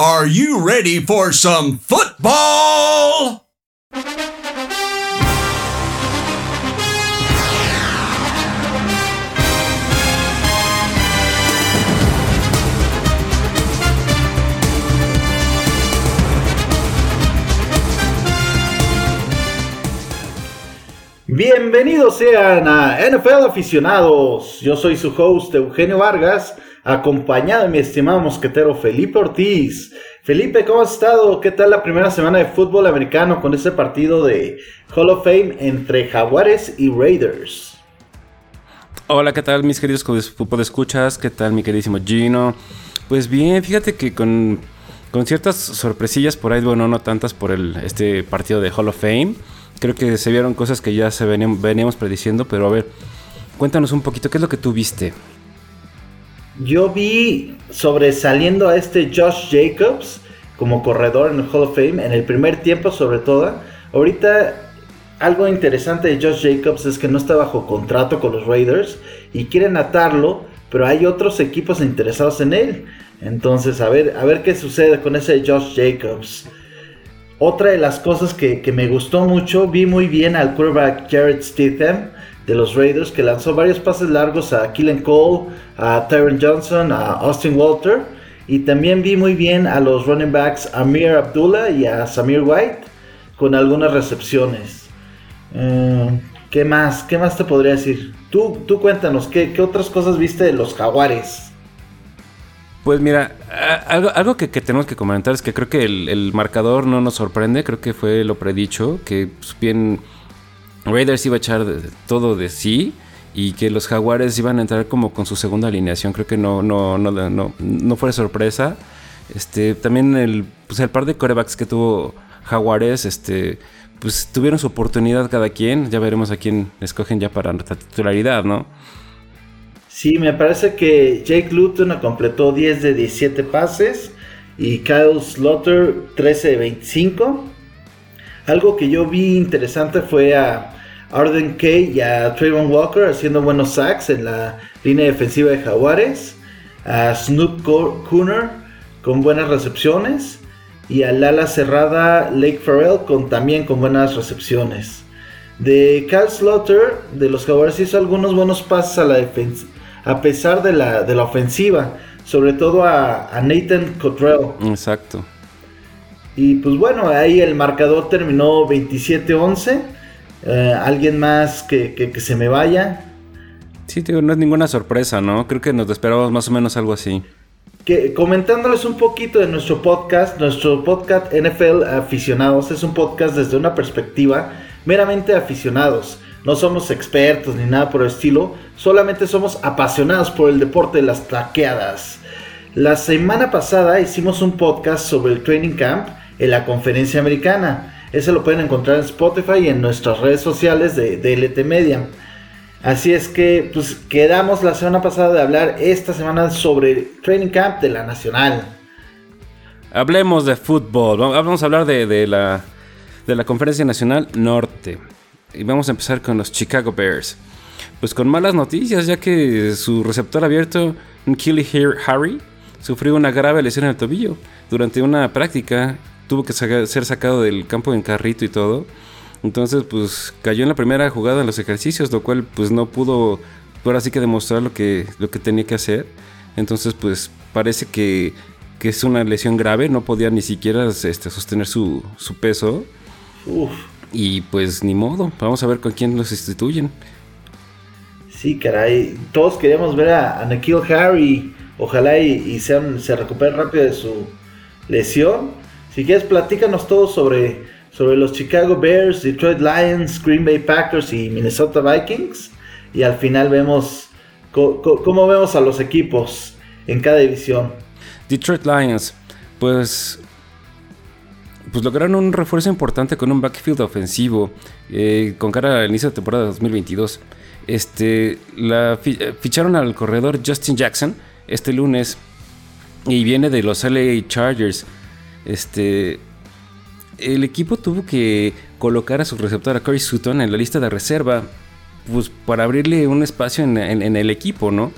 Are you ready for some football? Bienvenidos sean a NFL aficionados. Yo soy su host Eugenio Vargas, acompañado de mi estimado mosquetero Felipe Ortiz. Felipe, ¿cómo has estado? ¿Qué tal la primera semana de fútbol americano con ese partido de Hall of Fame entre Jaguares y Raiders? Hola, ¿qué tal mis queridos escuchas? ¿Qué tal mi queridísimo Gino? Pues bien, fíjate que con, con ciertas sorpresillas por ahí, bueno, no tantas por el, este partido de Hall of Fame creo que se vieron cosas que ya se veníamos, prediciendo, pero a ver, cuéntanos un poquito, ¿qué es lo que tú viste? Yo vi sobresaliendo a este Josh Jacobs como corredor en el Hall of Fame, en el primer tiempo sobre todo. Ahorita algo interesante de Josh Jacobs es que no está bajo contrato con los Raiders y quieren atarlo, pero hay otros equipos interesados en él. Entonces, a ver, a ver qué sucede con ese Josh Jacobs. Otra de las cosas que, me gustó mucho, vi muy bien al quarterback Jared Stidham de los Raiders, que lanzó varios pases largos a Killen Cole, a Tyron Johnson, a Austin Walter. Y también vi muy bien a los running backs Amir Abdullah y a Samir White con algunas recepciones. Eh, ¿Qué más? ¿Qué más te podría decir? Tú, tú cuéntanos, ¿qué, ¿qué otras cosas viste de los jaguares? Pues mira, algo, que, tenemos que comentar es que creo que el, marcador no nos sorprende, creo que fue lo predicho, que pues, bien Raiders iba a echar todo de sí y que los Jaguares iban a entrar como con su segunda alineación, creo que no, no, no, no, no fue sorpresa. Este, también el, pues el par de corebacks que tuvo Jaguares, este, pues tuvieron su oportunidad cada quien, ya veremos a quién escogen ya para la titularidad, ¿no? Sí, me parece que Jake Luton completó 10 de 17 pases y Kyle Slaughter 13 de 25. Algo que yo vi interesante fue a Arden Kay y a Trayvon Walker haciendo buenos sacks en la línea defensiva de Jaguares. A Snoop Cooner con buenas recepciones. Y al ala cerrada Lake Farrell con, también con buenas recepciones. De Kyle Slaughter de los Jaguares hizo algunos buenos pases a la defensa a pesar de la, de la ofensiva, sobre todo a, Nathan Cottrell. Exacto. Y pues bueno, ahí el marcador terminó 27-11. Eh, ¿Alguien más que, se me vaya? Sí, tío, no es ninguna sorpresa, ¿no? Creo que nos esperábamos más o menos algo así. Que, comentándoles un poquito de nuestro podcast, nuestro podcast NFL Aficionados es un podcast desde una perspectiva meramente aficionados. No somos expertos ni nada por el estilo, solamente somos apasionados por el deporte de las taqueadas. La semana pasada hicimos un podcast sobre el training camp en la conferencia americana. Ese lo pueden encontrar en Spotify y en nuestras redes sociales de, DLT Media. Así es que pues quedamos la semana pasada de hablar esta semana sobre el training camp de la Nacional. Hablemos de fútbol. Vamos a hablar de, la, de la Conferencia Nacional Norte. Y vamos a empezar con los Chicago Bears. Pues con malas noticias, ya que su receptor abierto, Killy Harry, sufrió una grave lesión en el tobillo. Durante una práctica tuvo que ser sacado del campo en carrito y todo. Entonces, pues cayó en la primera jugada en los ejercicios, lo cual pues no pudo ahora sí que demostrar lo que, lo que tenía que hacer. Entonces, pues parece que, que es una lesión grave, no podía ni siquiera este, sostener su, su peso. Uf. Y pues ni modo, vamos a ver con quién los sustituyen. Sí, caray, todos queríamos ver a, a Harry, ojalá y, se recupere rápido de su lesión. Si quieres, platícanos todo sobre, sobre los Chicago Bears, Detroit Lions, Green Bay Packers y Minnesota Vikings. Y al final vemos cómo vemos a los equipos en cada división. Detroit Lions, pues pues lograron un refuerzo importante con un backfield ofensivo eh, con cara al inicio de temporada 2022. Este, la, eh, ficharon al corredor Justin Jackson este lunes y viene de los LA Chargers. Este, el equipo tuvo que colocar a su receptor a Corey Sutton en la lista de reserva pues para abrirle un espacio en, el equipo, ¿no?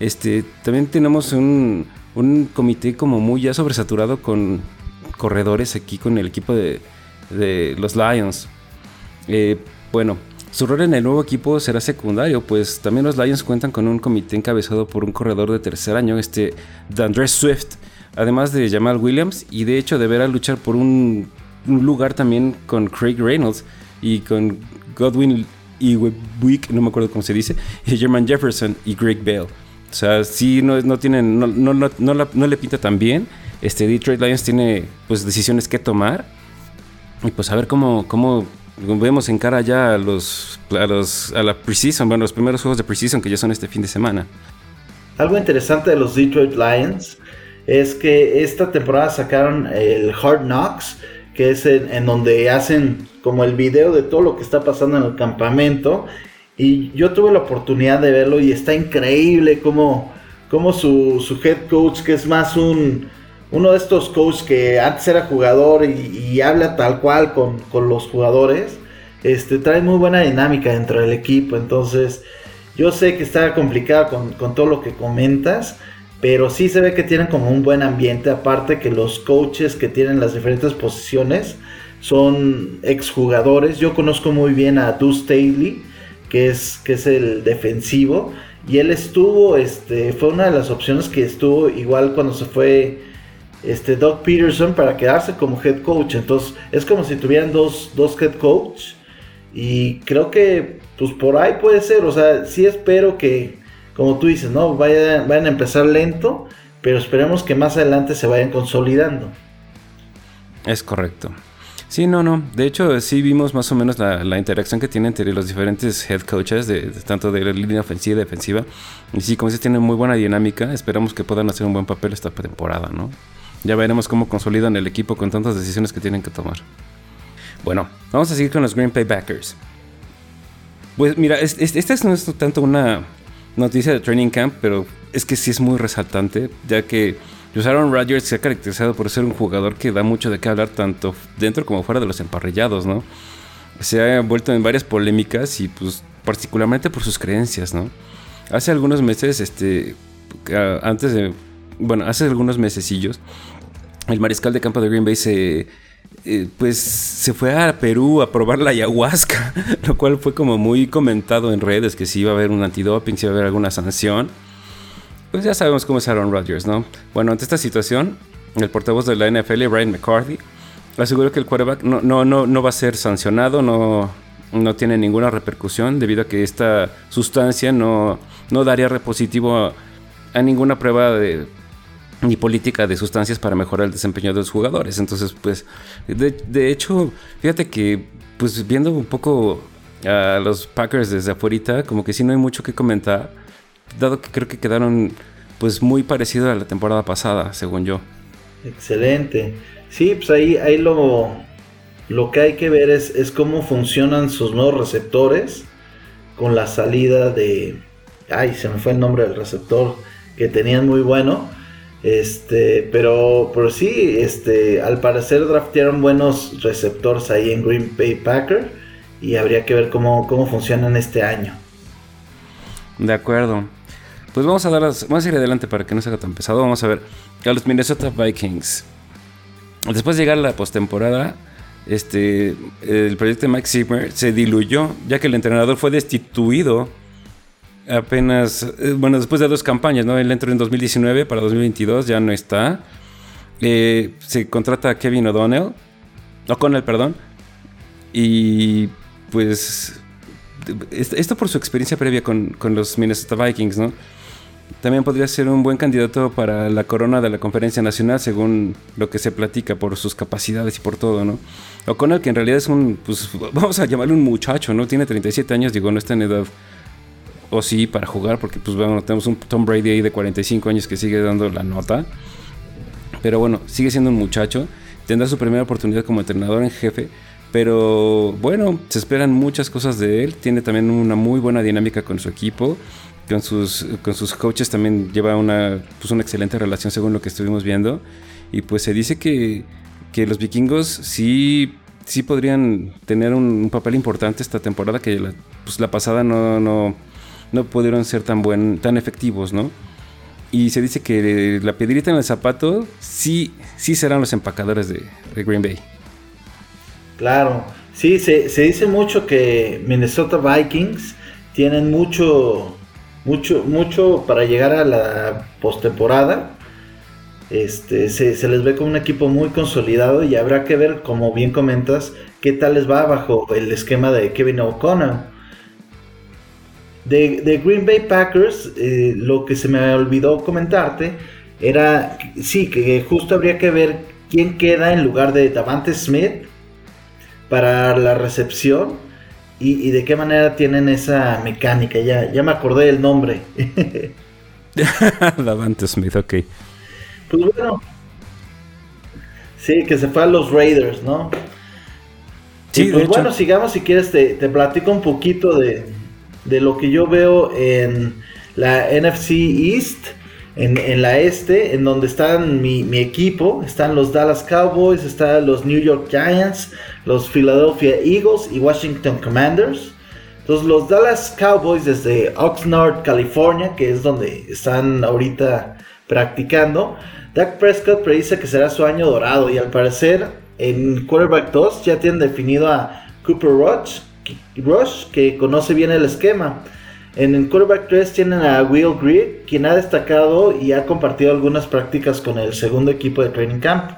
Este, también tenemos un, un comité como muy ya sobresaturado con corredores aquí con el equipo de, los Lions. Eh, bueno, su rol en el nuevo equipo será secundario, pues también los Lions cuentan con un comité encabezado por un corredor de tercer año, este Dandre Swift, además de Jamal Williams, y de hecho deberá luchar por un, lugar también con Craig Reynolds y con Godwin y Wick, no me acuerdo cómo se dice, y German Jefferson y Greg Bale. O sea, sí, no, no tienen, no, no, no, no, le pinta tan bien. Este Detroit Lions tiene pues decisiones que tomar. Y pues a ver cómo, cómo vemos en cara ya a los, a los a la preseason, bueno, los primeros juegos de preseason que ya son este fin de semana. Algo interesante de los Detroit Lions es que esta temporada sacaron el Hard Knocks, que es en, donde hacen como el video de todo lo que está pasando en el campamento. Y yo tuve la oportunidad de verlo y está increíble como, como su, su head coach, que es más un, uno de estos coaches que antes era jugador y, habla tal cual con, los jugadores, este, trae muy buena dinámica dentro del equipo. Entonces, yo sé que está complicado con, con, todo lo que comentas, pero sí se ve que tienen como un buen ambiente. Aparte que los coaches que tienen las diferentes posiciones son exjugadores. Yo conozco muy bien a Deuce Staley, que es, que es el defensivo. Y él estuvo, este, fue una de las opciones que estuvo igual cuando se fue este Doug Peterson para quedarse como head coach. Entonces es como si tuvieran dos, dos head coach. Y creo que pues por ahí puede ser. O sea, sí espero que, como tú dices, ¿no? Vayan, vayan a empezar lento. Pero esperemos que más adelante se vayan consolidando. Es correcto. Sí, no, no. De hecho, sí vimos más o menos la, interacción que tienen entre los diferentes head coaches, de, tanto de la línea ofensiva y defensiva. Y sí, como dices, tienen muy buena dinámica. Esperamos que puedan hacer un buen papel esta temporada, ¿no? Ya veremos cómo consolidan el equipo con tantas decisiones que tienen que tomar. Bueno, vamos a seguir con los Green Bay Backers. Pues mira, esta no es tanto una noticia de training camp, pero es que sí es muy resaltante, ya que Aaron Rodgers se ha caracterizado por ser un jugador que da mucho de qué hablar tanto dentro como fuera de los emparrillados, ¿no? Se ha envuelto en varias polémicas y pues particularmente por sus creencias, ¿no? Hace algunos meses, este, antes de, bueno, hace algunos mesecillos, el mariscal de campo de Green Bay se, eh, pues se fue a Perú a probar la ayahuasca, lo cual fue como muy comentado en redes que si iba a haber un antidoping, si iba a haber alguna sanción. Pues ya sabemos cómo es Aaron Rodgers, ¿no? Bueno, ante esta situación, el portavoz de la NFL, Brian McCarthy, aseguró que el quarterback no, no, no, no va a ser sancionado, no, no tiene ninguna repercusión debido a que esta sustancia no, no daría repositivo a ninguna prueba de ni política de sustancias para mejorar el desempeño de los jugadores. Entonces, pues, de, hecho, fíjate que, pues, viendo un poco a los Packers desde afuera, como que sí no hay mucho que comentar, dado que creo que quedaron, pues, muy parecidos a la temporada pasada, según yo. Excelente. Sí, pues ahí, ahí lo, lo que hay que ver es, es cómo funcionan sus nuevos receptores con la salida de... Ay, se me fue el nombre del receptor que tenían muy bueno. Este, pero, pero sí, este, al parecer draftearon buenos receptores ahí en Green Bay Packer y habría que ver cómo, cómo funcionan este año. De acuerdo. Pues vamos a dar vamos a ir adelante para que no se haga tan pesado. Vamos a ver a los Minnesota Vikings. Después de llegar a la postemporada, este, el proyecto de Mike Zimmer se diluyó, ya que el entrenador fue destituido apenas, eh, bueno, después de dos campañas, ¿no? Él entró en 2019, para 2022 ya no está. Eh, se contrata a Kevin O'Donnell, O'Connell, perdón. Y pues esto por su experiencia previa con, con, los Minnesota Vikings, ¿no? También podría ser un buen candidato para la corona de la conferencia nacional, según lo que se platica por sus capacidades y por todo, ¿no? O'Connell, que en realidad es un, pues vamos a llamarle un muchacho, ¿no? Tiene 37 años, digo, no está en edad o sí para jugar, porque pues bueno, tenemos un Tom Brady ahí de 45 años que sigue dando la nota. Pero bueno, sigue siendo un muchacho, tendrá su primera oportunidad como entrenador en jefe, pero bueno, se esperan muchas cosas de él, tiene también una muy buena dinámica con su equipo. Con sus, con sus coaches también lleva una, pues una excelente relación según lo que estuvimos viendo. Y pues se dice que, que los vikingos sí sí podrían tener un, papel importante esta temporada que la, pues la pasada no, no, no pudieron ser tan, buen, tan efectivos, ¿no? Y se dice que la piedrita en el zapato sí, sí serán los empacadores de, Green Bay. Claro, sí, se, se, dice mucho que Minnesota Vikings tienen mucho, mucho, mucho para llegar a la postemporada. Este, se, les ve como un equipo muy consolidado y habrá que ver, como bien comentas, qué tal les va bajo el esquema de Kevin O'Connor. De, Green Bay Packers, eh, lo que se me olvidó comentarte era, sí, que justo habría que ver quién queda en lugar de Davante Smith para la recepción y, de qué manera tienen esa mecánica. Ya, ya me acordé del nombre. Davante Smith, ok. Pues bueno. Sí, que se fue a los Raiders, ¿no? Sí, pues bueno, sigamos si quieres, te, te platico un poquito de, de lo que yo veo en la NFC East, en, la este, en donde están mi, equipo, están los Dallas Cowboys, están los New York Giants, los Philadelphia Eagles y Washington Commanders. Entonces los Dallas Cowboys desde Oxnard, California, que es donde están ahorita practicando, Dak Prescott predice que será su año dorado y al parecer en quarterback 2 ya tienen definido a Cooper Rush, Rush, que conoce bien el esquema. En el quarterback 3 tienen a Will Greer, quien ha destacado y ha compartido algunas prácticas con el segundo equipo de training camp.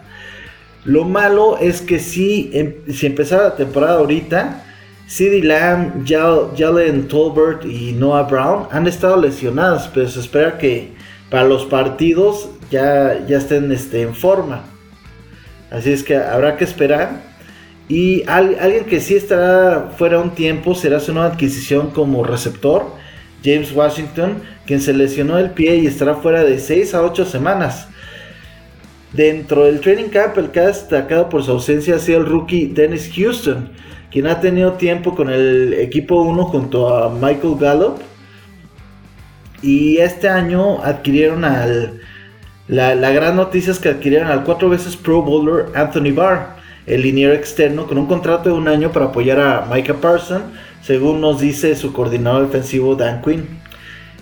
Lo malo es que si, em, si empezara la temporada ahorita, CeeDee Lamb, Jalen Tolbert y Noah Brown han estado lesionados, pero se espera que para los partidos ya, ya estén este, en forma. Así es que habrá que esperar. Y alguien que sí estará fuera un tiempo será su nueva adquisición como receptor, James Washington, quien se lesionó el pie y estará fuera de 6 a 8 semanas. Dentro del training camp, el que ha destacado por su ausencia ha sido el rookie Dennis Houston, quien ha tenido tiempo con el equipo 1 junto a Michael Gallup. Y este año adquirieron al. La, la gran noticia es que adquirieron al cuatro veces Pro Bowler Anthony Barr el liniero externo con un contrato de un año para apoyar a Micah Parson, según nos dice su coordinador defensivo Dan Quinn.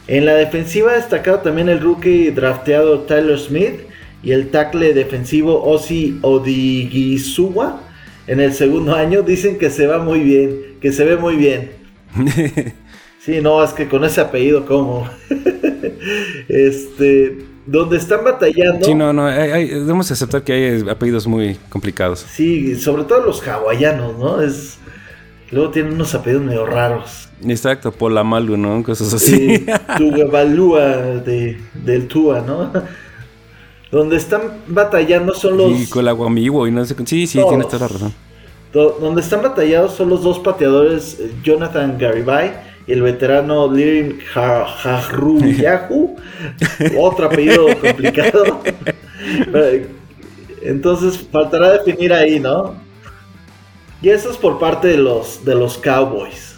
En la defensiva ha destacado también el rookie drafteado Tyler Smith y el tackle defensivo Ozzy Odigisuwa. En el segundo año dicen que se va muy bien, que se ve muy bien. sí, no, es que con ese apellido, ¿cómo? este, donde están batallando. Sí, no, no, debemos aceptar que hay apellidos muy complicados. Sí, sobre todo los hawaianos, ¿no? Es luego tienen unos apellidos medio raros. Exacto, Polamalu, ¿no? Cosas así. Sí, Tugabalúa de, del Tua, ¿no? Donde están batallando son los. Sí, con y no sé. Sí, sí, tienes toda la razón. Donde están batallados son los dos pateadores, eh, Jonathan Garibay y el veterano Lirim Yahoo, otro apellido complicado. Entonces faltará definir ahí, ¿no? Y eso es por parte de los, de los Cowboys.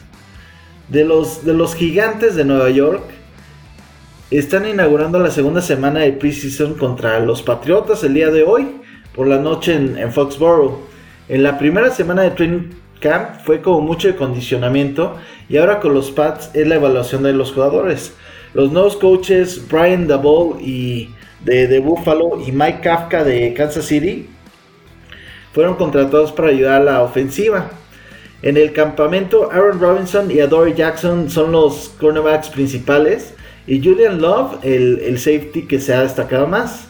De los, de los gigantes de Nueva York. Están inaugurando la segunda semana de preseason contra los Patriotas el día de hoy. Por la noche en, en Foxborough. En la primera semana de training camp fue como mucho de condicionamiento y ahora con los Pats es la evaluación de los jugadores. Los nuevos coaches Brian Dabol y de, Buffalo y Mike Kafka de Kansas City fueron contratados para ayudar a la ofensiva. En el campamento, Aaron Robinson y Adore Jackson son los cornerbacks principales y Julian Love el, el safety que se ha destacado más.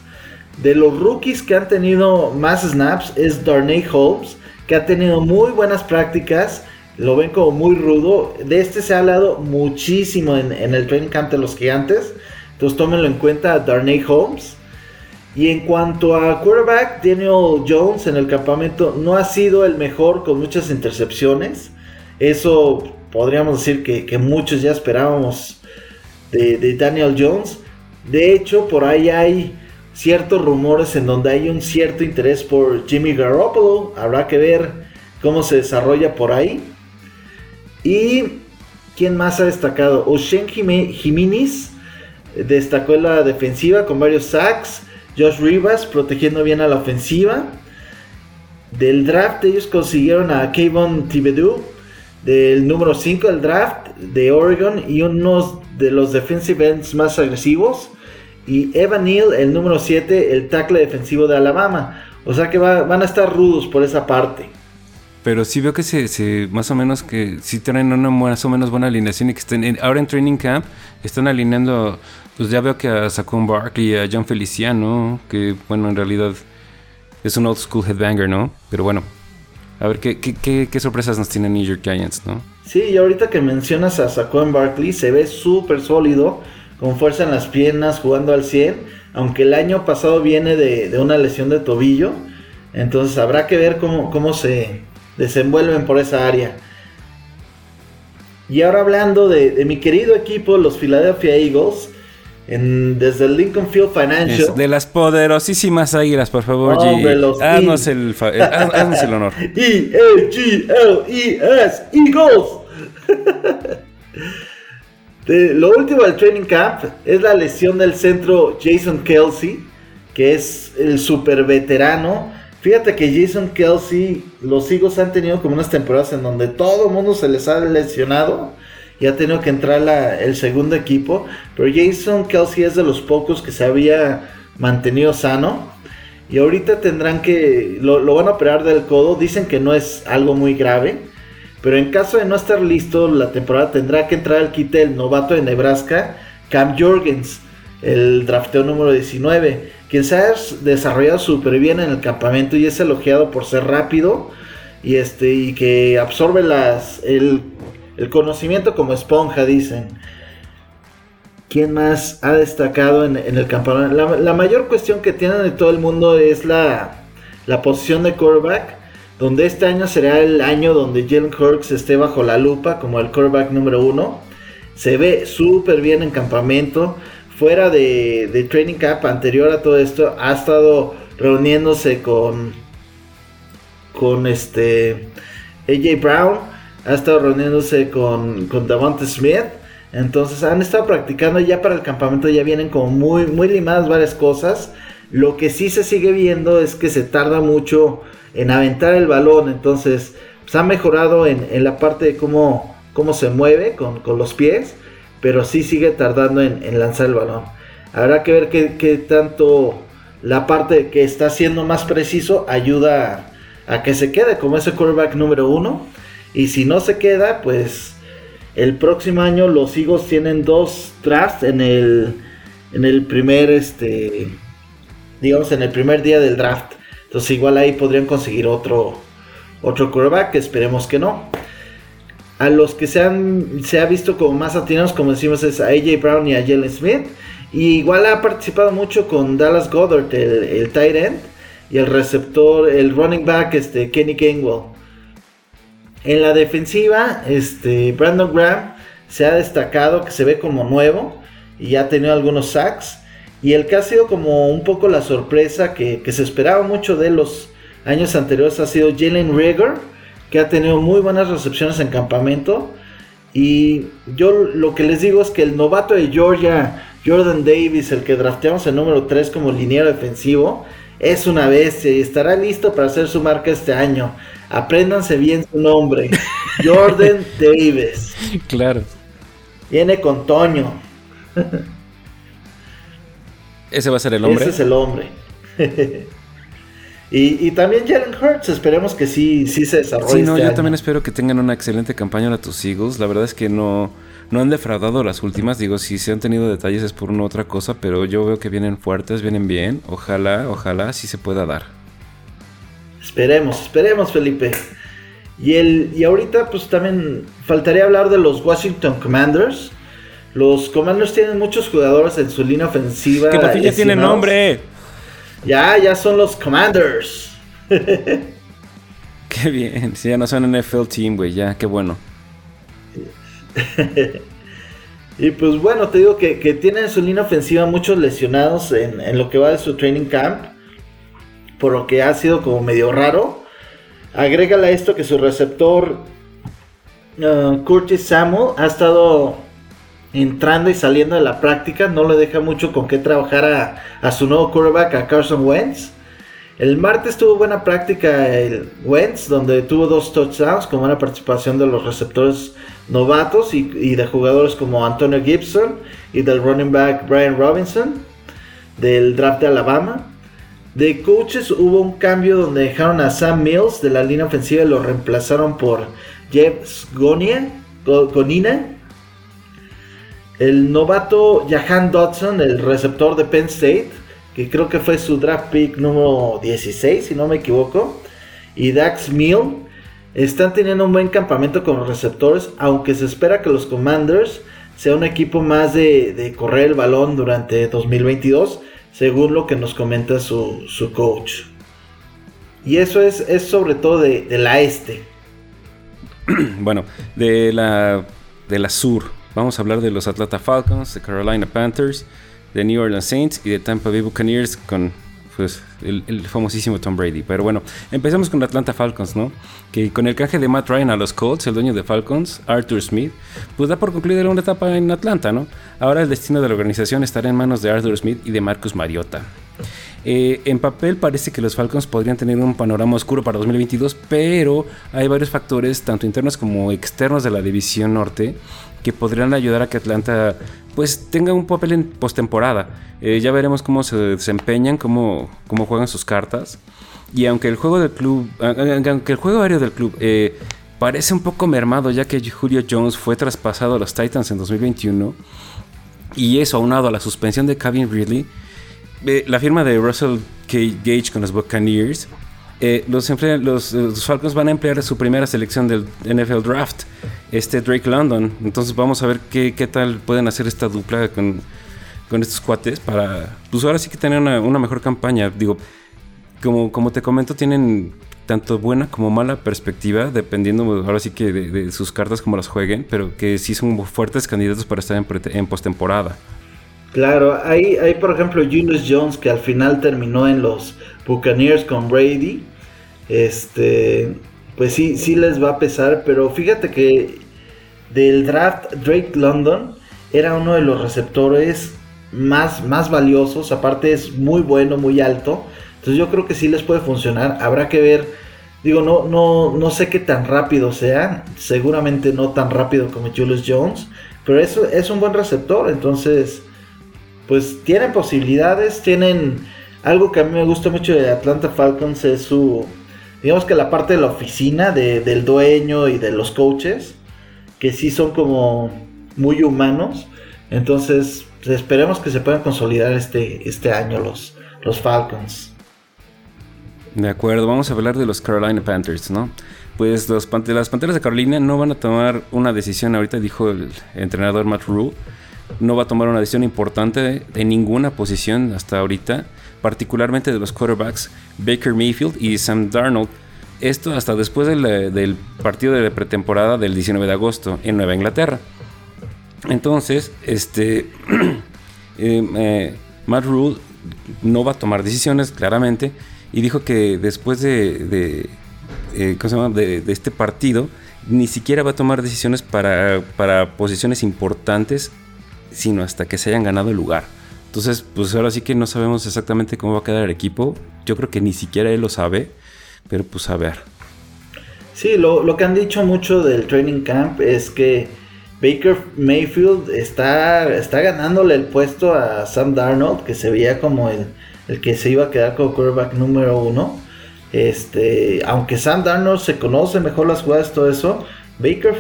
De los rookies que han tenido más snaps es Darnay Holmes, que ha tenido muy buenas prácticas lo ven como muy rudo. De este se ha hablado muchísimo en, el training camp los gigantes. Entonces tómenlo en cuenta Darnay Holmes. Y en cuanto a quarterback, Daniel Jones en el campamento no ha sido el mejor con muchas intercepciones. Eso podríamos decir que, muchos ya esperábamos de, de, Daniel Jones. De hecho, por ahí hay ciertos rumores en donde hay un cierto interés por Jimmy Garoppolo. Habrá que ver cómo se desarrolla por ahí. Y quién más ha destacado? Oshen Jiménez destacó en la defensiva con varios sacks. Josh Rivas protegiendo bien a la ofensiva. Del draft ellos consiguieron a Kayvon Thibodeau del número 5 del draft de Oregon y unos de los defensive ends más agresivos. Y Evan Neal, el número 7, el tackle defensivo de Alabama. O sea que van a estar rudos por esa parte. Pero sí veo que se, más o menos que sí traen una más o menos buena alineación y que estén ahora en training camp están alineando, pues ya veo que a Saquon Barkley y a John Feliciano, que bueno, en realidad es un old school headbanger, ¿no? Pero bueno, a ver qué, qué, qué, sorpresas nos tienen New York Giants, ¿no? Sí, y ahorita que mencionas a Saquon Barkley, se ve súper sólido, con fuerza en las piernas, jugando al 100, aunque el año pasado viene de, de una lesión de tobillo. Entonces habrá que ver cómo, cómo se, desenvuelven por esa área. Y ahora hablando de, mi querido equipo, los Philadelphia Eagles, en, desde el Lincoln Field Financial. de las poderosísimas águilas, por favor, G. Haznos el, eh, haznos el honor. E-A-G-L-E-S, Eagles. lo último del training camp es la lesión del centro Jason Kelsey, que es el super veterano Fíjate que Jason Kelsey, los Eagles han tenido como unas temporadas en donde todo el mundo se les ha lesionado y ha tenido que entrar el segundo equipo. Pero Jason Kelsey es de los pocos que se había mantenido sano. Y ahorita tendrán que. Lo, lo, van a operar del codo. Dicen que no es algo muy grave. Pero en caso de no estar listo, la temporada tendrá que entrar al quite el novato de Nebraska, Cam Jorgens, el drafteo número 19 quien se ha desarrollado súper bien en el campamento y es elogiado por ser rápido y, este, y que absorbe las, el, conocimiento como esponja, dicen. ¿Quién más ha destacado en, el campamento? La, mayor cuestión que tienen de todo el mundo es la, la posición de quarterback, donde este año será el año donde Jalen Hurts esté bajo la lupa como el quarterback número uno. Se ve súper bien en campamento fuera de, Training Camp, anterior a todo esto, ha estado reuniéndose con, con este AJ Brown, ha estado reuniéndose con, con Davante Smith. Entonces han estado practicando ya para el campamento, ya vienen como muy, muy limadas varias cosas. Lo que sí se sigue viendo es que se tarda mucho en aventar el balón. Entonces, pues ha mejorado en, la parte de cómo, cómo se mueve con, con los pies pero sí sigue tardando en, lanzar el balón. Habrá que ver qué, tanto la parte que está siendo más preciso ayuda a, que se quede como ese quarterback número uno. Y si no se queda, pues el próximo año los Eagles tienen dos drafts en el, en el primer, este, digamos, en el primer día del draft. Entonces igual ahí podrían conseguir otro, otro quarterback, esperemos que no. A los que se, han, se ha visto como más atinados, como decimos, es a AJ Brown y a Jalen Smith. Y igual ha participado mucho con Dallas Goddard, el, tight end, y el receptor, el running back, este, Kenny Gainwell. En la defensiva, este, Brandon Graham se ha destacado, que se ve como nuevo, y ha tenido algunos sacks. Y el que ha sido como un poco la sorpresa que, que se esperaba mucho de los años anteriores ha sido Jalen Rieger que ha tenido muy buenas recepciones en campamento. Y yo lo que les digo es que el novato de Georgia, Jordan Davis, el que drafteamos el número 3 como liniero defensivo, es una bestia y estará listo para hacer su marca este año. Apréndanse bien su nombre. Jordan Davis. Claro. Viene con Toño. ¿Ese va a ser el hombre? Ese es el hombre. Y, también Jalen Hurts, esperemos que sí, sí se desarrolle. Sí, no, este yo también espero que tengan una excelente campaña a tus Eagles. La verdad es que no, no han defraudado las últimas. Digo, si se han tenido detalles es por una otra cosa, pero yo veo que vienen fuertes, vienen bien. Ojalá, ojalá sí se pueda dar. Esperemos, esperemos, Felipe. Y, el, y ahorita, pues también faltaría hablar de los Washington Commanders. Los Commanders tienen muchos jugadores en su línea ofensiva. Que por ya tiene nombre. Ya, ya son los Commanders. qué bien. Si ya no son NFL Team, güey. Ya, qué bueno. y pues bueno, te digo que, tienen en su línea ofensiva muchos lesionados en, lo que va de su training camp. Por lo que ha sido como medio raro. Agrégale a esto que su receptor uh, Curtis Samuel ha estado entrando y saliendo de la práctica, no le deja mucho con qué trabajar a, su nuevo quarterback, a Carson Wentz. El martes tuvo buena práctica el Wentz, donde tuvo dos touchdowns con buena participación de los receptores novatos y, de jugadores como Antonio Gibson y del running back Brian Robinson. del draft de Alabama. De coaches hubo un cambio donde dejaron a Sam Mills de la línea ofensiva y lo reemplazaron por Jeff Gonina. El novato Jahan Dodson, el receptor de Penn State, que creo que fue su draft pick número 16, si no me equivoco. Y Dax Mill están teniendo un buen campamento con los receptores, aunque se espera que los Commanders sea un equipo más de, correr el balón durante 2022, según lo que nos comenta su, coach. Y eso es, es sobre todo de, la este. Bueno, de la, de la sur, vamos a hablar de los Atlanta Falcons, de Carolina Panthers, de New Orleans Saints y de Tampa Bay Buccaneers con pues el, famosísimo Tom Brady. Pero bueno, empezamos con Atlanta Falcons, ¿no? Que con el caje de Matt Ryan a los Colts, el dueño de Falcons, Arthur Smith, pues da por concluida una etapa en Atlanta, ¿no? Ahora el destino de la organización estará en manos de Arthur Smith y de Marcus Mariota. Eh, en papel parece que los Falcons podrían tener un panorama oscuro para 2022, pero hay varios factores, tanto internos como externos de la división norte, que podrían ayudar a que Atlanta pues tenga un papel en postemporada. Eh, ya veremos cómo se desempeñan, cómo, cómo juegan sus cartas. Y aunque el juego del club, aunque el juego aéreo del club eh, parece un poco mermado, ya que Julio Jones fue traspasado a los Titans en 2021, y eso aunado a la suspensión de Kevin Ridley, eh, la firma de Russell. Gage con los Buccaneers eh, los, los, Falcons van a emplear su primera selección del NFL Draft, este Drake London. Entonces vamos a ver qué, tal pueden hacer esta dupla con, estos cuates para, pues ahora sí que tener una, mejor campaña. Digo, como, como te comento, tienen tanto buena como mala perspectiva, dependiendo ahora sí que de, sus cartas como las jueguen, pero que sí son fuertes candidatos para estar en, en postemporada. Claro, hay, hay por ejemplo Julius Jones que al final terminó en los Buccaneers con Brady. Este, pues sí, sí les va a pesar, pero fíjate que del draft Drake London era uno de los receptores más, más valiosos, aparte es muy bueno, muy alto. Entonces yo creo que sí les puede funcionar. Habrá que ver, digo, no, no, no sé qué tan rápido sea, seguramente no tan rápido como Julius Jones, pero es un buen receptor, entonces pues tienen posibilidades, tienen algo que a mí me gusta mucho de Atlanta Falcons es su, digamos que la parte de la oficina del dueño y de los coaches, que sí son como muy humanos. Entonces, esperemos que se puedan consolidar este, este año los, los Falcons. De acuerdo, vamos a hablar de los Carolina Panthers, ¿no? Pues los, las Panteras de Carolina no van a tomar una decisión ahorita, dijo el entrenador Matt Rule. No va a tomar una decisión importante en ninguna posición hasta ahorita particularmente de los quarterbacks Baker Mayfield y Sam Darnold. Esto hasta después del, partido de pretemporada del 19 de agosto en Nueva Inglaterra. Entonces, este, eh, eh, Matt Rule no va a tomar decisiones claramente y dijo que después de, eh, de, de, este partido ni siquiera va a tomar decisiones para, para posiciones importantes, sino hasta que se hayan ganado el lugar. Entonces, pues ahora sí que no sabemos exactamente cómo va a quedar el equipo. Yo creo que ni siquiera él lo sabe, pero pues a ver. Sí, lo, que han dicho mucho del training camp es que Baker Mayfield está, está ganándole el puesto a Sam Darnold, que se veía como el, el que se iba a quedar como quarterback número uno. Este, aunque Sam Darnold se conoce mejor las jugadas, todo eso, Baker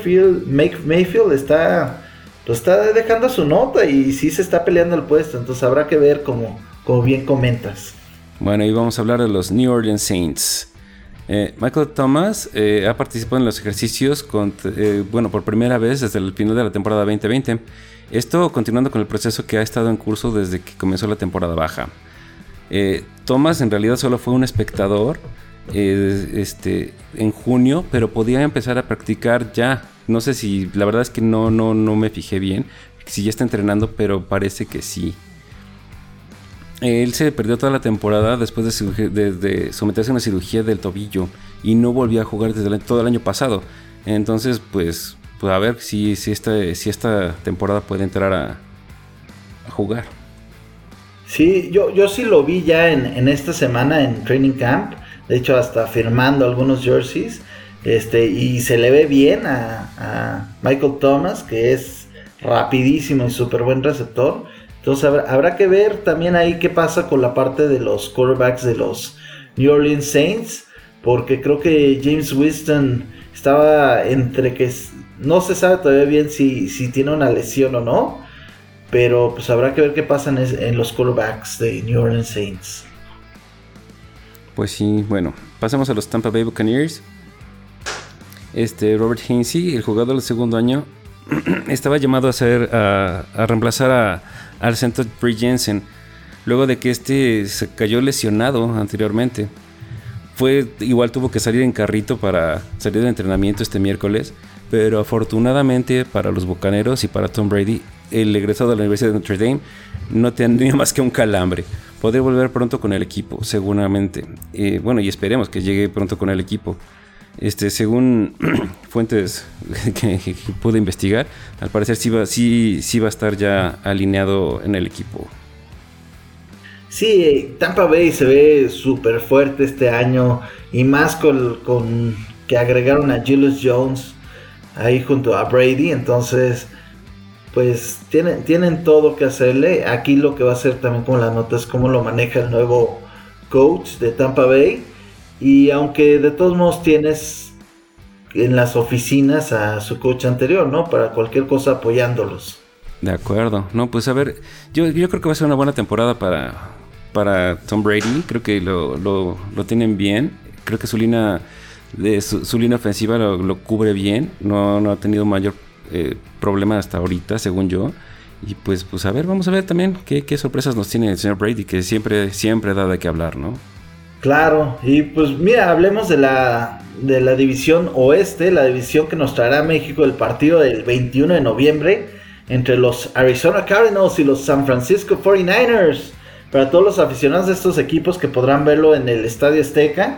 Mayfield está lo está dejando su nota y sí se está peleando el puesto, entonces habrá que ver como, como bien comentas. Bueno, y vamos a hablar de los New Orleans Saints. Eh, Michael Thomas eh, ha participado en los ejercicios eh, bueno, por primera vez desde el final de la temporada 2020. Esto continuando con el proceso que ha estado en curso desde que comenzó la temporada baja. Thomas en realidad solo fue un espectador este, en junio, pero podía empezar a practicar ya no sé si, la verdad es que no, no, no me fijé bien si ya está entrenando, pero parece que sí. Él se perdió toda la temporada después de, someterse a una cirugía del tobillo y no volvió a jugar desde todo el año pasado. Entonces, pues, pues a ver si, si, esta, si esta temporada puede entrar a, jugar. Sí, yo, yo sí lo vi ya en, en, esta semana en Training Camp. De hecho, hasta firmando algunos jerseys. Este, y se le ve bien a, Michael Thomas, que es rapidísimo y súper buen receptor. Entonces Entonces habrá, que ver también ahí qué pasa con la parte de los quarterbacks de los New Orleans Saints, porque creo que James Winston estaba entre que no se sabe todavía bien si, si tiene una lesión o no, pero pues habrá que ver qué pasa en, en los quarterbacks de New Orleans Saints. Pues sí, bueno, pasamos a los Tampa Bay Buccaneers. Este Robert Hinsey, el jugador del segundo año, estaba llamado a hacer a, reemplazar a, al centro Bree Jensen luego de que este se cayó lesionado anteriormente. Fue igual tuvo que salir en carrito para salir de entrenamiento este miércoles, pero afortunadamente para los Bucaneros y para Tom Brady, el egresado de la Universidad de Notre Dame no tenía más que un calambre podría volver pronto con el equipo, seguramente. bueno, y esperemos que llegue pronto con el equipo. Este, según fuentes que, pude investigar, al parecer sí va, sí, sí va a estar ya alineado en el equipo. Sí, Tampa Bay se ve súper fuerte este año y más con, que agregaron a Julius Jones ahí junto a Brady, entonces pues tienen, tienen todo que hacerle. Aquí lo que va a hacer también con la nota es cómo lo maneja el nuevo coach de Tampa Bay. Y aunque de todos modos tienes en las oficinas a su coach anterior, ¿no? Para cualquier cosa apoyándolos. De acuerdo. No, pues a ver, yo, yo creo que va a ser una buena temporada para, para Tom Brady. Creo que lo, lo, tienen bien. Creo que su línea, de su, línea ofensiva lo, lo, cubre bien. No, no ha tenido mayor eh, problema hasta ahorita, según yo. Y pues, pues a ver, vamos a ver también qué, sorpresas nos tiene el señor Brady, que siempre, siempre da de qué hablar, ¿no? Claro, y pues mira, hablemos de la, de la división oeste, la división que nos traerá a México el partido del 21 de noviembre entre los Arizona Cardinals y los San Francisco 49ers. Para todos los aficionados de estos equipos que podrán verlo en el Estadio Azteca,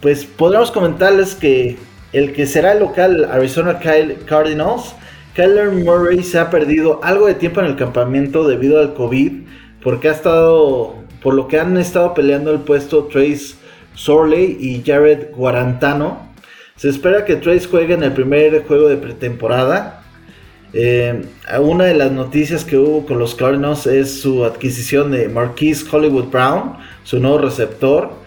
pues podremos comentarles que el que será el local Arizona Cardinals, Kyler Murray se ha perdido algo de tiempo en el campamento debido al COVID, porque ha estado, por lo que han estado peleando el puesto Trace Sorley y Jared Guarantano. Se espera que Trace juegue en el primer juego de pretemporada. Eh, una de las noticias que hubo con los Cardinals es su adquisición de Marquise Hollywood Brown, su nuevo receptor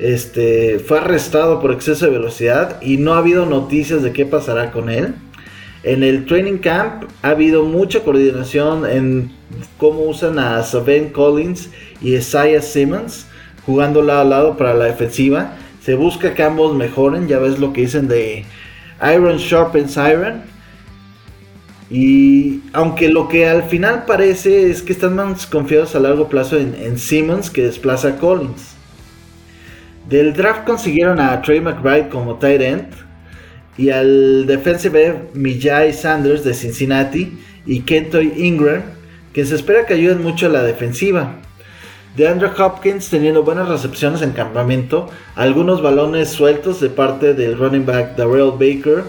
este, fue arrestado por exceso de velocidad y no ha habido noticias de qué pasará con él. En el training camp ha habido mucha coordinación en cómo usan a Saben Collins y Isaiah Simmons jugando lado a lado para la defensiva. Se busca que ambos mejoren, ya ves lo que dicen de Iron Sharpens Iron. Y aunque lo que al final parece es que están más confiados a largo plazo en, Simmons que desplaza a Collins. Del draft consiguieron a Trey McBride como tight end y al defensive Mijay Sanders de Cincinnati y Kentoy Ingram, que se espera que ayuden mucho a la defensiva. De Andrew Hopkins teniendo buenas recepciones en campamento, algunos balones sueltos de parte del running back Darrell Baker,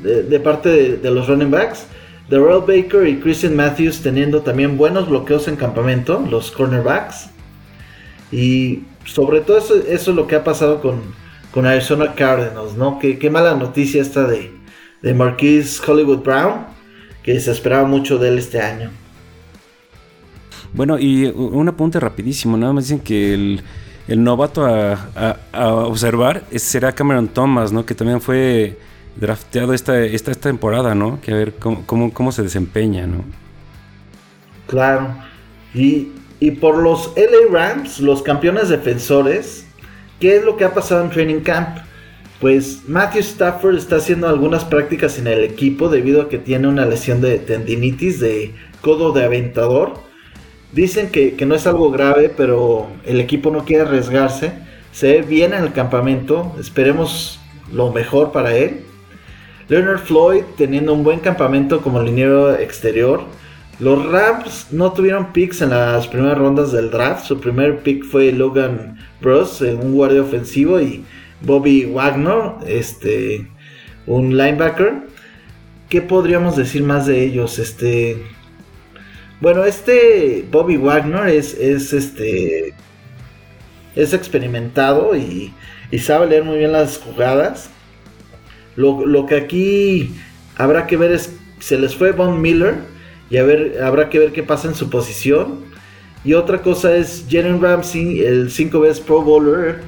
de, parte de, los running backs. Darrell Baker y Christian Matthews teniendo también buenos bloqueos en campamento, los cornerbacks. Y sobre todo eso, es lo que ha pasado con, con Arizona Cardinals, ¿no? Qué, mala noticia esta de, de Marquise Hollywood Brown, que se esperaba mucho de él este año. Bueno, y un apunte rapidísimo, nada más dicen que el, novato a, observar será Cameron Thomas, ¿no? Que también fue drafteado esta, esta, temporada, ¿no? Que a ver cómo, cómo, cómo se desempeña, ¿no? Claro. Y y por los LA Rams, los campeones defensores, ¿qué es lo que ha pasado en Training Camp? Pues Matthew Stafford está haciendo algunas prácticas en el equipo debido a que tiene una lesión de tendinitis de codo de aventador. Dicen que, no es algo grave, pero el equipo no quiere arriesgarse. Se ve bien en el campamento, esperemos lo mejor para él. Leonard Floyd teniendo un buen campamento como liniero exterior. Los Rams no tuvieron picks en las primeras rondas del draft. Su primer pick fue Logan Bros, un guardia ofensivo, y Bobby Wagner, este, un linebacker. ¿Qué podríamos decir más de ellos? Este, bueno, este Bobby Wagner es, es este, es experimentado y, sabe leer muy bien las jugadas. Lo, lo que aquí habrá que ver es se les fue Von Miller y a ver, habrá que ver qué pasa en su posición. Y otra cosa es Jalen Ramsey, el 5 veces Pro Bowler,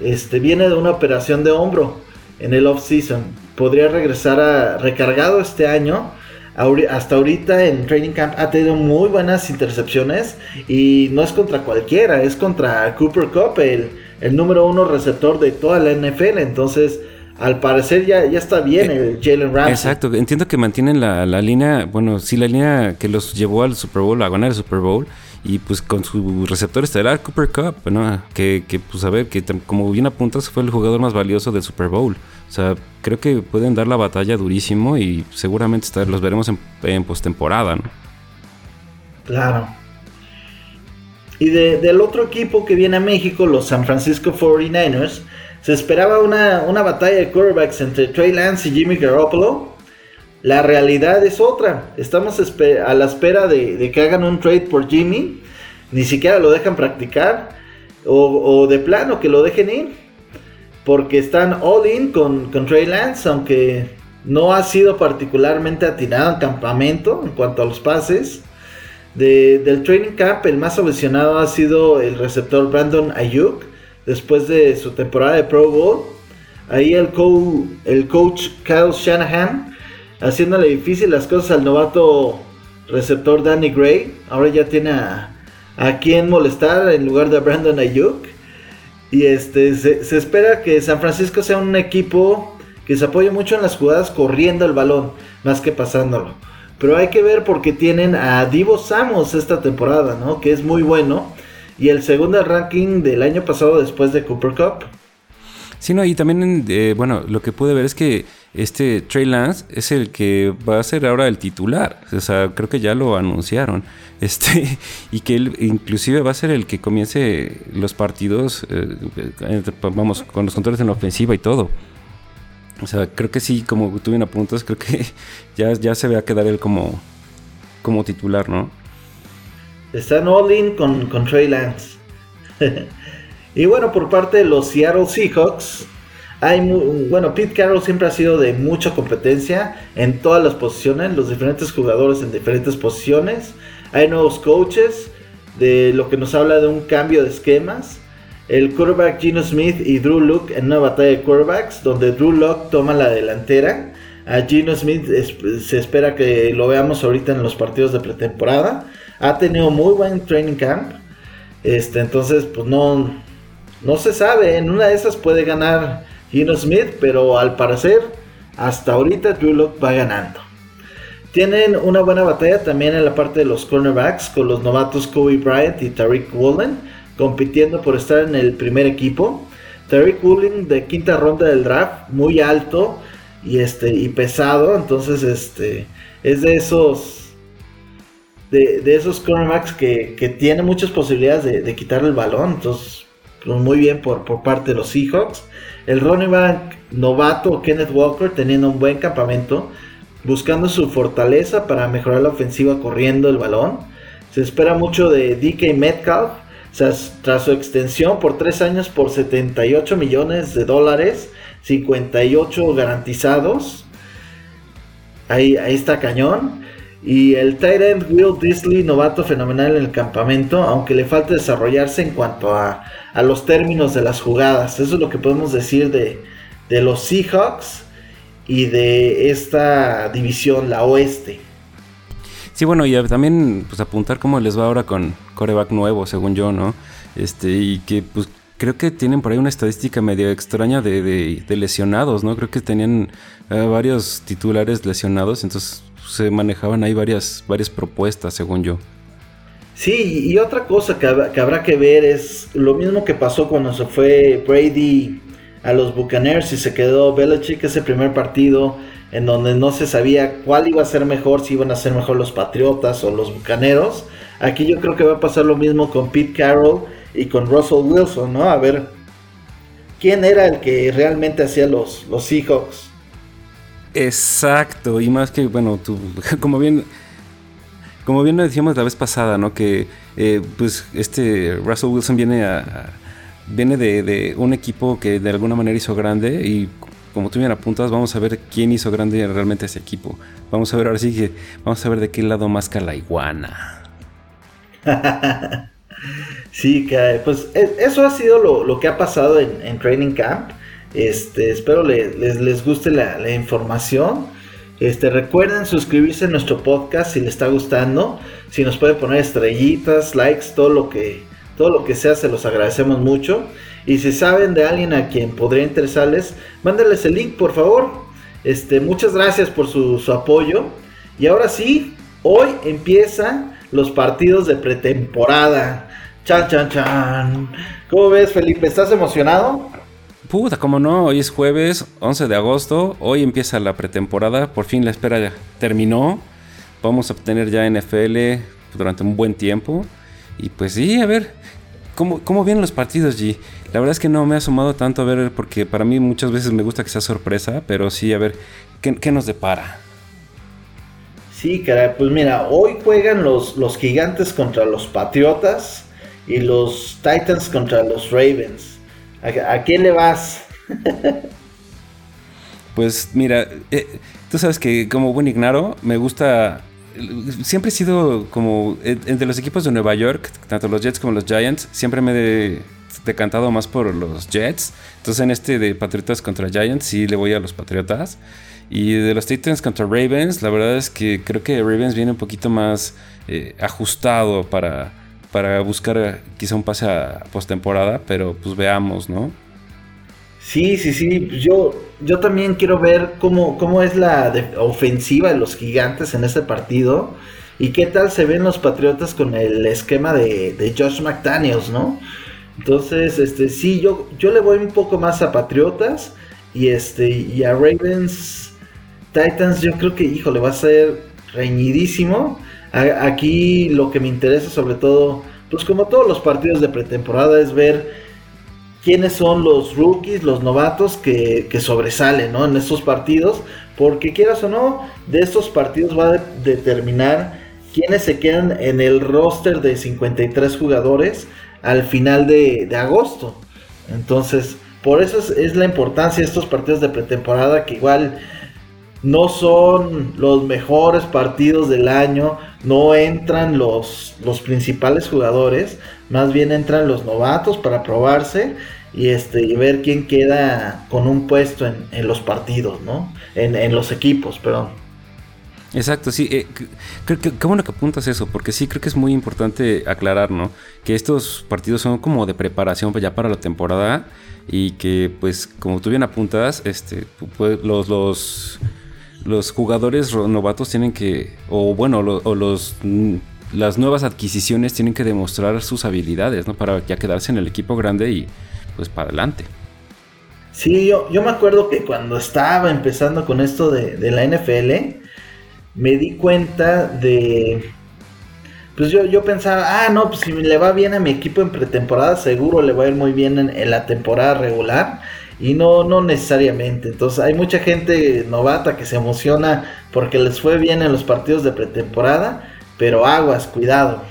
este, viene de una operación de hombro en el off-season. Podría regresar a recargado este año. Hasta ahorita en Training Camp ha tenido muy buenas intercepciones y no es contra cualquiera, es contra Cooper Cup, el, el número uno receptor de toda la NFL. Entonces, al parecer ya, ya está bien eh, el Jalen Ramsey. Exacto, entiendo que mantienen la, la, línea, bueno, sí, la línea que los llevó al Super Bowl, a ganar el Super Bowl. Y pues con su receptor estelar, Cooper Cup, ¿no? Que, pues a ver, que como bien apuntas, fue el jugador más valioso del Super Bowl. O sea, creo que pueden dar la batalla durísimo y seguramente los veremos en, en postemporada, ¿no? Claro. Y de, del otro equipo que viene a México, los San Francisco 49ers, se esperaba una, una batalla de quarterbacks entre Trey Lance y Jimmy Garoppolo. La realidad es otra. Estamos a la espera de, que hagan un trade por Jimmy. Ni siquiera lo dejan practicar. O, de plano que lo dejen ir. Porque están all in con, Trey Lance. Aunque no ha sido particularmente atinado en campamento en cuanto a los pases. del training camp, el más ovacionado ha sido el receptor Brandon Ayuk después de su temporada de Pro Bowl. Ahí el, el coach Kyle Shanahan haciéndole difícil las cosas al novato receptor Danny Gray. Ahora ya tiene a, a quien molestar en lugar de Brandon Ayuk. Y este se, espera que San Francisco sea un equipo que se apoye mucho en las jugadas corriendo el balón, más que pasándolo. Pero hay que ver porque tienen a Divo Samos esta temporada, ¿no? Que es muy bueno y el segundo ranking del año pasado después de Cooper Cup. Sí, no, y también, eh, bueno, lo que pude ver es que este Trey Lance es el que va a ser ahora el titular. O sea, creo que ya lo anunciaron. Este, y que él inclusive va a ser el que comience los partidos, eh, vamos, con los controles en la ofensiva y todo. O sea, creo que sí, como tú bien apuntas, creo que ya, ya se ve a quedar él como, como titular, ¿no? Están all in con, con Trey Lance. y bueno, por parte de los Seattle Seahawks, bueno, Pete Carroll siempre ha sido de mucha competencia en todas las posiciones, los diferentes jugadores en diferentes posiciones. Hay nuevos coaches, de lo que nos habla de un cambio de esquemas. El quarterback Gino Smith y Drew Luck en una batalla de quarterbacks, donde Drew Luck toma la delantera. A Gino Smith se espera que lo veamos ahorita en los partidos de pretemporada ha tenido muy buen training camp. Este, entonces, pues no, no se sabe. En una de esas puede ganar Gino Smith, pero al parecer, hasta ahorita Drew Lock va ganando. Tienen una buena batalla también en la parte de los cornerbacks con los novatos Kobe Bryant y Tariq Woolen compitiendo por estar en el primer equipo. Tariq Woolen de quinta ronda del draft, muy alto y este y pesado, entonces este es de esos de, esos cornerbacks que, que tiene muchas posibilidades de, de quitar el balón. Entonces, muy bien por, por parte de los Seahawks. El running back novato Kenneth Walker teniendo un buen campamento, buscando su fortaleza para mejorar la ofensiva corriendo el balón. Se espera mucho de DK Metcalf, tras su extensión por 3 años por 78 millones de dólares, 58 garantizados. Ahí, ahí está cañón. Y el tight end Will Disley, novato fenomenal en el campamento, aunque le falta desarrollarse en cuanto a, los términos de las jugadas. Eso es lo que podemos decir de, los Seahawks y de esta división, la oeste. Sí, bueno, y también pues apuntar cómo les va ahora con coreback nuevo, según yo, ¿no? Este, y que pues creo que tienen por ahí una estadística medio extraña de, lesionados, ¿no? Creo que tenían eh, varios titulares lesionados, entonces se manejaban ahí varias, varias propuestas, según yo. Sí, y otra cosa que, habrá que ver es lo mismo que pasó cuando se fue Brady a los Buccaneers y se quedó Belichick ese primer partido en donde no se sabía cuál iba a ser mejor, si iban a ser mejor los Patriotas o los Bucaneros. Aquí yo creo que va a pasar lo mismo con Pete Carroll y con Russell Wilson, ¿no? A ver quién era el que realmente hacía los, los Seahawks. Exacto, y más que, bueno, como bien, como bien decíamos la vez pasada, ¿no? Que, eh, pues, este Russell Wilson viene a, viene de, un equipo que de alguna manera hizo grande y como tú bien apuntas, vamos a ver quién hizo grande realmente ese equipo. Vamos a ver ahora sí que, vamos a ver de qué lado más la iguana. sí, pues e, eso ha sido lo, que ha pasado en, Training Camp. Este, espero les, les, guste la, información. Este, recuerden suscribirse a nuestro podcast si les está gustando. Si nos pueden poner estrellitas, likes, todo lo que, todo lo que sea, se los agradecemos mucho. Y si saben de alguien a quien podría interesarles, mándenles el link, por favor. Este, muchas gracias por su, su apoyo. Y ahora sí, hoy empiezan los partidos de pretemporada. Chan, chan, chan. ¿Cómo ves, Felipe? ¿Estás emocionado? Puta, como no, hoy es jueves 11 de agosto, hoy empieza la pretemporada, por fin la espera ya terminó, vamos a obtener ya NFL durante un buen tiempo y pues sí, a ver, ¿cómo, cómo vienen los partidos, G? La verdad es que no me ha asomado tanto a ver, porque para mí muchas veces me gusta que sea sorpresa, pero sí, a ver, ¿qué, qué nos depara? Sí, caray, pues mira, hoy juegan los, los gigantes contra los Patriotas y los Titans contra los Ravens. ¿A, quién le vas? pues mira, eh, tú sabes que como buen ignaro, me gusta siempre he sido como entre los equipos de Nueva York, tanto los Jets como los Giants, siempre me he decantado más por los Jets. Entonces en este de Patriotas contra Giants sí le voy a los Patriotas. Y de los Titans contra Ravens, la verdad es que creo que Ravens viene un poquito más eh, ajustado para, para buscar eh, quizá un pase a postemporada, pero pues veamos, ¿no? Sí, sí, sí. Yo, yo también quiero ver cómo, cómo es la ofensiva de los gigantes en este partido. Y qué tal se ven los Patriotas con el esquema de, Josh McDaniels, ¿no? Entonces, este, sí, yo, yo le voy un poco más a Patriotas. Y este, y a Ravens Titans yo creo que, híjole, va a ser reñidísimo. Aquí lo que me interesa sobre todo, pues como todos los partidos de pretemporada, es ver quiénes son los rookies, los novatos que, sobresalen en estos partidos. Porque quieras o no, de estos partidos va a determinar quiénes se quedan en el roster de 53 jugadores al final de, agosto. Entonces, por eso es, es, la importancia de estos partidos de pretemporada que igual no son los mejores partidos del año, no entran los, los principales jugadores, más bien entran los novatos para probarse y este y ver quién queda con un puesto en, los partidos, ¿no? En, los equipos, perdón. Exacto, sí. Eh, creo que, qué bueno que apuntas eso, porque sí creo que es muy importante aclarar, ¿no? Que estos partidos son como de preparación ya para la temporada y que, pues, como tú bien apuntas, este, pues, los, los los jugadores novatos tienen que, o bueno, o los, mm, las nuevas adquisiciones tienen que demostrar sus habilidades, ¿no? Para ya quedarse en el equipo grande y pues para adelante. Sí, yo, yo me acuerdo que cuando estaba empezando con esto de, la NFL, me di cuenta de... Pues yo, yo pensaba, ah, no, pues si le va bien a mi equipo en pretemporada, seguro le va a ir muy bien en la temporada regular. Y no, no necesariamente. Entonces hay mucha gente novata que se emociona porque les fue bien en los partidos de pretemporada. Pero aguas, cuidado.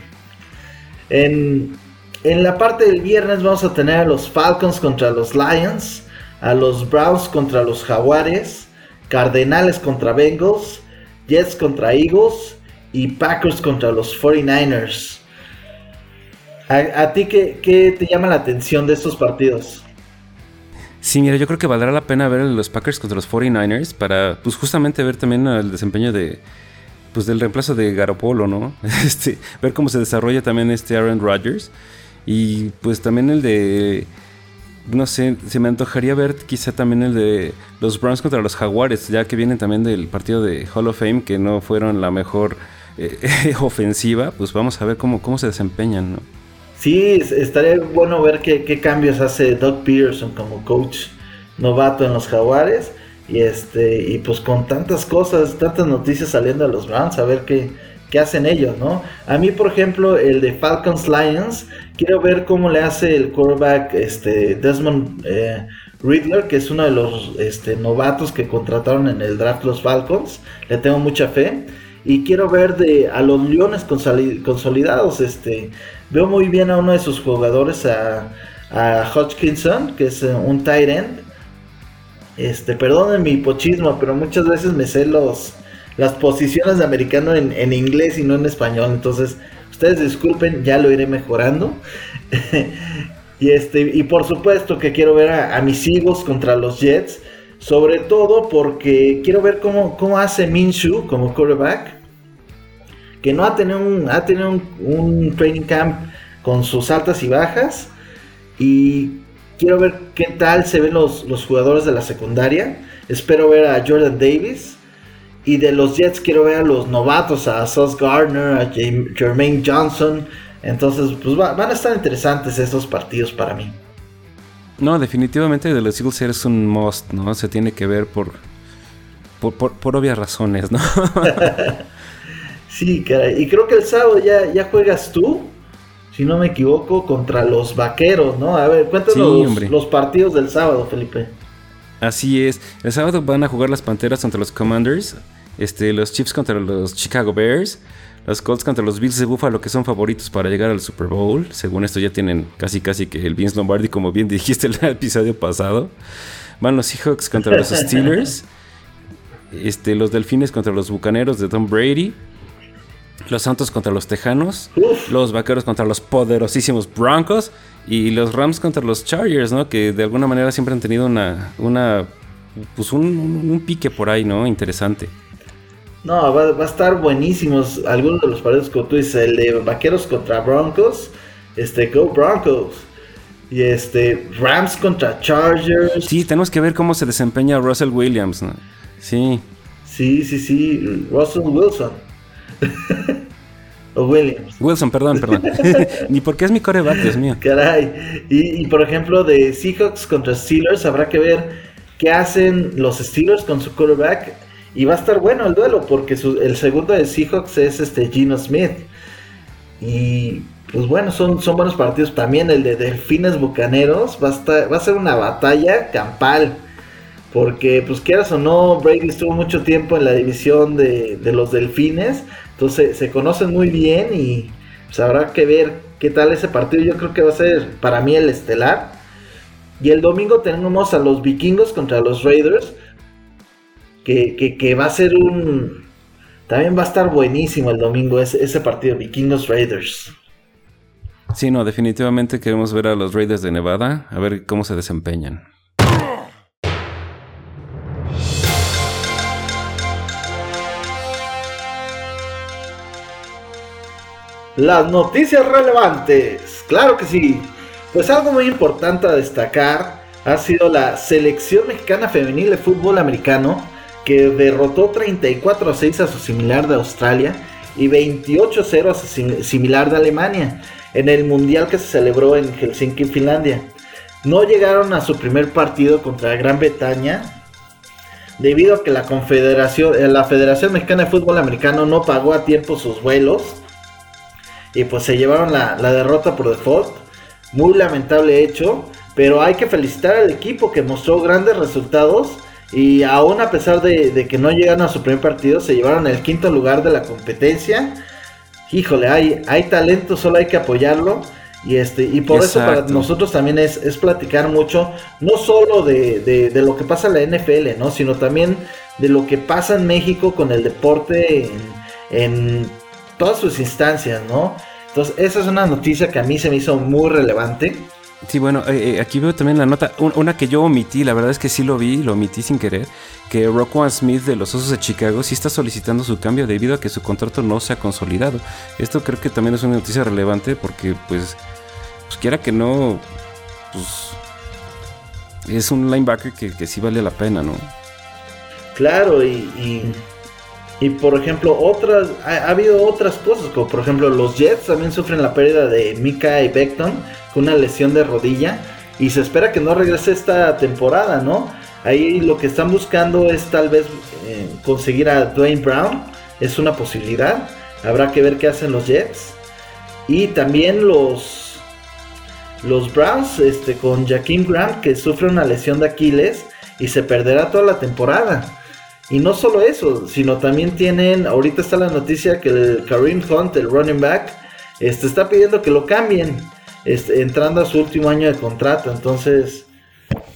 En, en la parte del viernes vamos a tener a los Falcons contra los Lions. A los Browns contra los Jaguares. Cardenales contra Bengals. Jets contra Eagles. Y Packers contra los 49ers. ¿A, ti qué, qué te llama la atención de estos partidos? Sí, mira, yo creo que valdrá la pena ver los Packers contra los 49ers para, pues, justamente ver también el desempeño de, pues, del reemplazo de Garopolo, ¿no? Este, ver cómo se desarrolla también este Aaron Rodgers y, pues, también el de, no sé, se me antojaría ver quizá también el de los Browns contra los Jaguares, ya que vienen también del partido de Hall of Fame, que no fueron la mejor eh, ofensiva, pues vamos a ver cómo, cómo se desempeñan, ¿no? Sí, estaría bueno ver qué, cambios hace Doug Peterson como coach novato en los Jaguares. Y este, y pues con tantas cosas, tantas noticias saliendo a los Browns, a ver qué, qué hacen ellos, ¿no? A mí, por ejemplo, el de Falcons Lions, quiero ver cómo le hace el quarterback este, Desmond eh, Riddler, que es uno de los este, novatos que contrataron en el draft los Falcons. Le tengo mucha fe. Y quiero ver de a los Leones consolidados, este, Veo muy bien a uno de sus jugadores, a, Hodgkinson, que es eh, un tight end. Este, perdonen mi pochismo, pero muchas veces me sé los, las posiciones de americano en, en inglés y no en español. Entonces, ustedes disculpen, ya lo iré mejorando. y este, y por supuesto que quiero ver a, mis hijos contra los Jets. Sobre todo porque quiero ver cómo, cómo hace Minshew como quarterback. Que no ha tenido un, ha tenido un, un training camp con sus altas y bajas. Y quiero ver qué tal se ven los, los jugadores de la secundaria. Espero ver a Jordan Davis. Y de los Jets quiero ver a los novatos, a Sauce Gardner, a Jermaine Johnson. Entonces, pues van a estar interesantes estos partidos para mí. No, definitivamente de los Eagles eres un must, ¿no? Se tiene que ver por, por, obvias razones, ¿no? sí, caray. Y creo que el sábado ya, ya juegas tú, si no me equivoco, contra los vaqueros, ¿no? A ver, cuéntanos los partidos del sábado, Felipe. Así es. El sábado van a jugar las Panteras contra los Commanders. Este, los Chiefs contra los Chicago Bears. Los Colts contra los Bills de Buffalo, que son favoritos para llegar al Super Bowl. Según esto, ya tienen casi casi que el Vince Lombardi, como bien dijiste el episodio pasado. Van los Seahawks contra los Steelers. Este, los Delfines contra los Bucaneros de Tom Brady. Los Santos contra los Tejanos. Los Vaqueros contra los poderosísimos Broncos. Y los Rams contra los Chargers, ¿no? Que de alguna manera siempre han tenido una. una pues un, pique por ahí, ¿no? Interesante. No, va, a estar buenísimos algunos de los partidos como tú dices, el de Vaqueros contra Broncos, este, Go Broncos, y este, Rams contra Chargers. Sí, tenemos que ver cómo se desempeña Russell Williams, ¿no? Sí. Sí, sí, sí, Russell Wilson. o Williams. Wilson, perdón, perdón. Ni porque es mi coreback, Dios mío. Caray. Y, por ejemplo, de Seahawks contra Steelers, habrá que ver qué hacen los Steelers con su quarterback. Y va a estar bueno el duelo, porque el segundo de Seahawks es este Gino Smith. Y pues bueno, son, son buenos partidos. También el de Delfines Bucaneros va a, estar, va a ser una batalla campal. Porque, pues quieras o no, Brady estuvo mucho tiempo en la división de, de los Delfines. Se conocen muy bien y pues habrá que ver qué tal ese partido. Yo creo que va a ser para mí el estelar. Y el domingo tenemos a los vikingos contra los Raiders. Que, va a ser un... También va a estar buenísimo el domingo ese, ese partido, vikingos Raiders. Sí, no, definitivamente queremos ver a los Raiders de Nevada, a ver cómo se desempeñan. Las noticias relevantes, claro que sí. Pues algo muy importante a destacar ha sido la selección mexicana femenil de fútbol americano que derrotó 34 a 6 a su similar de Australia y 28 a 0 a su similar de Alemania en el mundial que se celebró en Helsinki, Finlandia. No llegaron a su primer partido contra Gran Bretaña debido a que la Confederación, la Federación Mexicana de Fútbol Americano no pagó a tiempo sus vuelos y pues se llevaron la, derrota por default. Muy lamentable hecho, pero hay que felicitar al equipo que mostró grandes resultados y aún a pesar de, que no llegaron a su primer partido, se llevaron el quinto lugar de la competencia. Híjole, hay, hay talento, solo hay que apoyarlo. Y, este, y por eso para nosotros también es, platicar mucho, no solo de, lo que pasa en la NFL, ¿no? sino también de lo que pasa en México con el deporte en todas sus instancias, ¿no? Entonces, esa es una noticia que a mí se me hizo muy relevante. Sí, bueno, eh, eh, aquí veo también la nota, una que yo omití, la verdad es que sí lo vi, lo omití sin querer, que Rockwell Smith de los Osos de Chicago sí está solicitando su cambio debido a que su contrato no se ha consolidado. Esto creo que también es una noticia relevante porque, pues, pues quiera que no, pues, es un linebacker que, sí vale la pena, ¿no? Claro, y y por ejemplo, otras, ha, habido otras cosas, como por ejemplo los Jets también sufren la pérdida de Mika y Beckton con una lesión de rodilla y se espera que no regrese esta temporada, ¿no? Ahí lo que están buscando es tal vez eh, conseguir a Dwayne Brown, es una posibilidad, habrá que ver qué hacen los Jets. Y también los, los Browns este, con Jaquim Grant que sufre una lesión de Aquiles y se perderá toda la temporada. Y no solo eso, sino también tienen, ahorita está la noticia que el Kareem Hunt, el running back, este, está pidiendo que lo cambien, este, entrando a su último año de contrato. Entonces,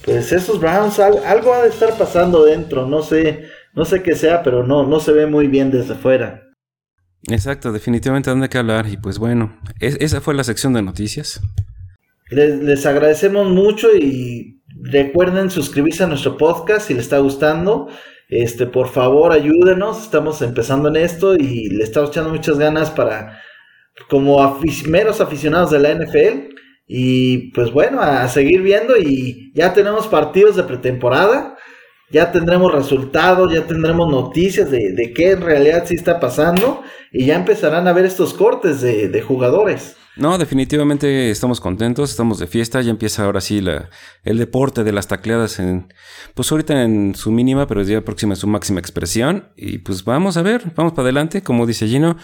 pues esos Browns algo ha de estar pasando dentro, no sé, no sé qué sea, pero no, no se ve muy bien desde fuera. Exacto, definitivamente dónde que hablar. Y pues bueno, esa fue la sección de noticias. Les, les, agradecemos mucho y recuerden suscribirse a nuestro podcast si les está gustando. Este, por favor, ayúdenos. Estamos empezando en esto y le estamos echando muchas ganas para, como meros aficionados de la NFL. Y pues bueno, a seguir viendo y ya tenemos partidos de pretemporada ya tendremos resultados, ya tendremos noticias de, de, qué en realidad sí está pasando y ya empezarán a ver estos cortes de, jugadores. No, definitivamente estamos contentos, estamos de fiesta, ya empieza ahora sí la, el deporte de las tacleadas en, pues ahorita en su mínima, pero el día próximo en su máxima expresión. Y pues vamos a ver, vamos para adelante, como dice Gino.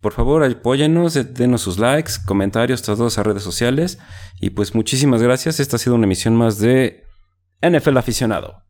Por favor, apóyenos, denos sus likes, comentarios, todas las redes sociales. Y pues muchísimas gracias. Esta ha sido una emisión más de NFL Aficionado.